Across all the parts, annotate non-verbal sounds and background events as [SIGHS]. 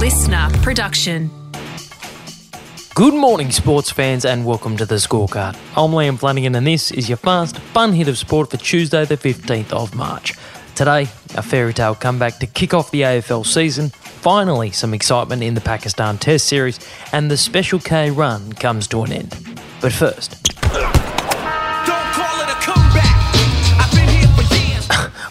LiSTNR production. Good morning, sports fans, and welcome to the scorecard. I'm Liam Flanagan, and this is your fast, fun hit of sport for Tuesday, the 15th of March. Today, a fairy tale comeback to kick off the AFL season, finally, some excitement in the Pakistan Test Series, and the Special K run comes to an end. But first,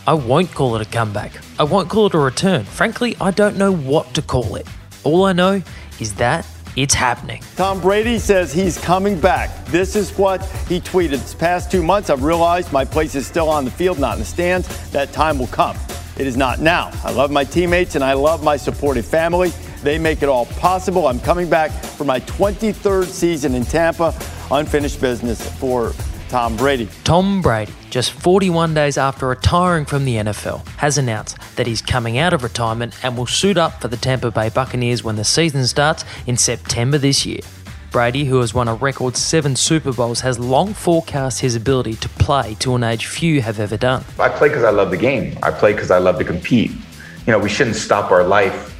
I won't call it a comeback. I won't call it a return. Frankly, I don't know what to call it. All I know is that it's happening. Tom Brady says he's coming back. This is what he tweeted. This past two months, I've realized my place is still on the field, not in the stands. That time will come. It is not now. I love my teammates and I love my supportive family. They make it all possible. I'm coming back for my 23rd season in Tampa. Unfinished business for Tom Brady. Tom Brady, just 41 days after retiring from the NFL, has announced that he's coming out of retirement and will suit up for the Tampa Bay Buccaneers when the season starts in September this year. Brady, who has won a record seven Super Bowls, has long forecast his ability to play to an age few have ever done. I play because I love the game. I play because I love to compete. You know, we shouldn't stop our life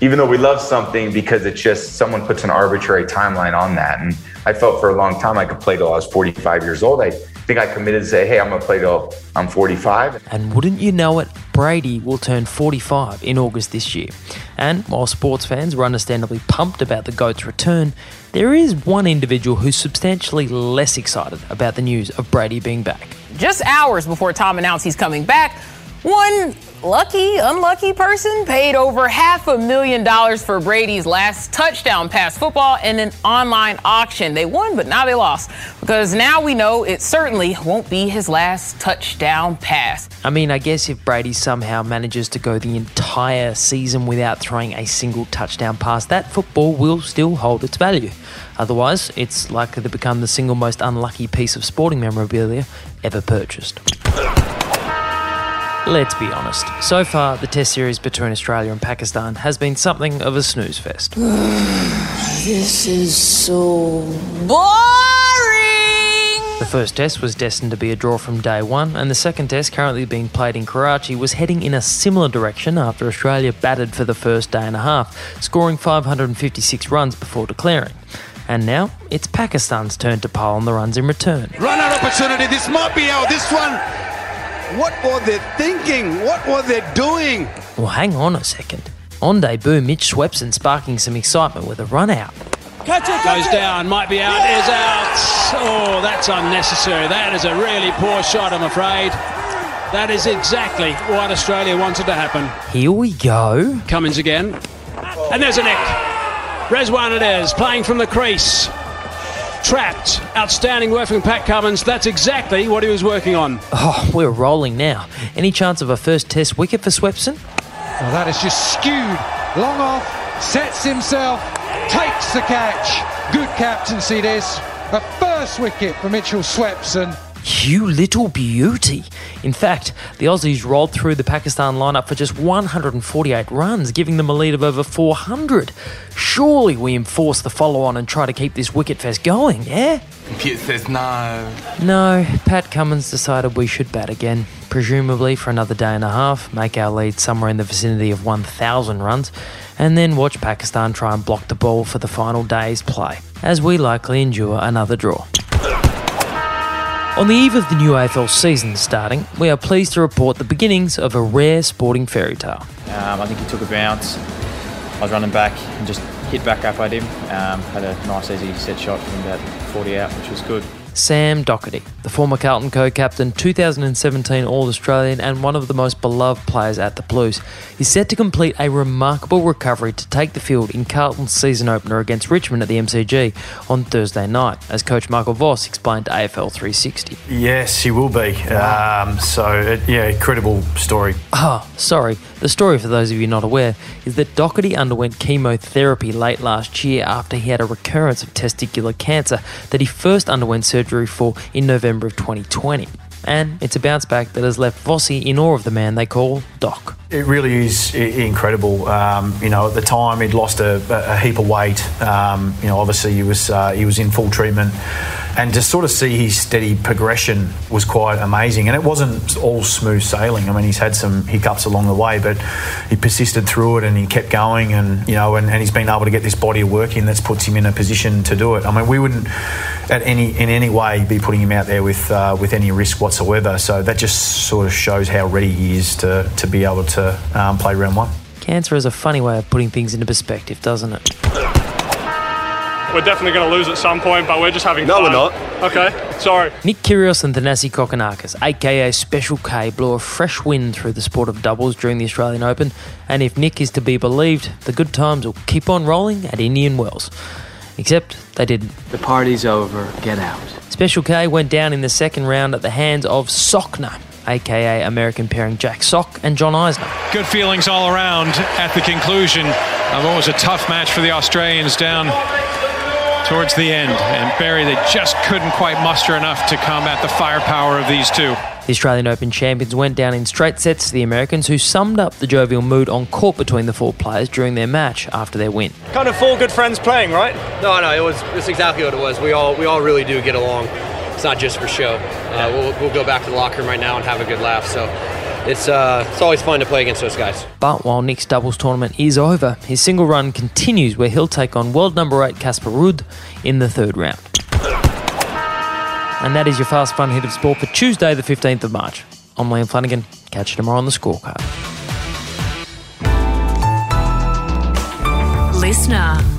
even though we love something because it's just someone puts an arbitrary timeline on that. And I felt for a long time I could play till I was 45 years old. I think I committed to say, hey, I'm going to play till I'm 45. And wouldn't you know it, Brady will turn 45 in August this year. And while sports fans were understandably pumped about the GOAT's return, there is one individual who's substantially less excited about the news of Brady being back. Just hours before Tom announced he's coming back, one lucky, unlucky person paid over half a million dollars for Brady's last touchdown pass football in an online auction. They won, but now they lost because now we know it certainly won't be his last touchdown pass. I mean, I guess if Brady somehow manages to go the entire season without throwing a single touchdown pass, that football will still hold its value. Otherwise, it's likely to become the single most unlucky piece of sporting memorabilia ever purchased. Let's be honest. So far, the Test series between Australia and Pakistan has been something of a snooze fest. [SIGHS] this is so boring! The first test was destined to be a draw from day one, and the second test, currently being played in Karachi, was heading in a similar direction after Australia batted for the first day and a half, scoring 556 runs before declaring. And now it's Pakistan's turn to pile on the runs in return. Run out opportunity. This might be our this one. What were they thinking? What were they doing? Well, hang on a second. On debut, Mitch Swepson sparking some excitement with a run out. Catch it, catch Goes it. down, might be out, yeah! is out. Oh, that's unnecessary. That is a really poor shot, I'm afraid. That is exactly what Australia wanted to happen. Here we go. Cummins again. And there's a nick. Rizwan it is, playing from the crease trapped. Outstanding work from Pat Cummins. That's exactly what he was working on. Oh, we're rolling now. Any chance of a first test wicket for Swepson? Well, that is just skewed. Long off, sets himself, takes the catch. Good captaincy this. A first wicket for Mitchell Swepson. You little beauty. In fact, the Aussies rolled through the Pakistan lineup for just 148 runs, giving them a lead of over 400. Surely we enforce the follow on and try to keep this wicket fest going, yeah? Computer says no. No, Pat Cummins decided we should bat again, presumably for another day and a half, make our lead somewhere in the vicinity of 1,000 runs, and then watch Pakistan try and block the ball for the final day's play, as we likely endure another draw. On the eve of the new AFL season starting, we are pleased to report the beginnings of a rare sporting fairy tale. Um, I think he took a bounce. I was running back and just hit back up at him. Um, had a nice easy set shot from about 40 out, which was good. Sam Docherty, the former Carlton co captain, 2017 All Australian, and one of the most beloved players at the Blues, is set to complete a remarkable recovery to take the field in Carlton's season opener against Richmond at the MCG on Thursday night, as coach Michael Voss explained to AFL 360. Yes, he will be. Um, so, it, yeah, incredible story. Ah, oh, sorry. The story, for those of you not aware, is that Docherty underwent chemotherapy late last year after he had a recurrence of testicular cancer that he first underwent surgery for in November of 2020. And it's a bounce back that has left Vossi in awe of the man they call Doc. It really is incredible. Um, you know, at the time he'd lost a, a heap of weight. Um, you know, obviously he was uh, he was in full treatment, and to sort of see his steady progression was quite amazing. And it wasn't all smooth sailing. I mean, he's had some hiccups along the way, but he persisted through it and he kept going. And you know, and, and he's been able to get this body of work in that's puts him in a position to do it. I mean, we wouldn't at any in any way be putting him out there with uh, with any risk whatsoever. So that just sort of shows how ready he is to to be able to to um, play round one. Cancer is a funny way of putting things into perspective, doesn't it? We're definitely going to lose at some point, but we're just having no, fun. we're not. Okay, sorry. Nick Kyrgios and Thanasi Kokkinakis, aka Special K, blew a fresh wind through the sport of doubles during the Australian Open, and if Nick is to be believed, the good times will keep on rolling at Indian Wells. Except they didn't. The party's over. Get out. Special K went down in the second round at the hands of Sockner, aka American pairing Jack Sock and John Isner. Good feelings all around at the conclusion of what was a tough match for the Australians down towards the end. And Barry, they just couldn't quite muster enough to combat the firepower of these two. The Australian Open champions went down in straight sets to the Americans, who summed up the jovial mood on court between the four players during their match after their win. Kind of four good friends playing, right? No, no, it was. It's exactly what it was. We all we all really do get along it's not just for show. Uh, we'll, we'll go back to the locker room right now and have a good laugh. So it's uh, it's always fun to play against those guys. But while Nick's doubles tournament is over, his single run continues where he'll take on world number eight Casper Ruud in the third round. And that is your fast fun hit of sport for Tuesday, the 15th of March. I'm Liam Flanagan. Catch you tomorrow on the scorecard. LiSTNR.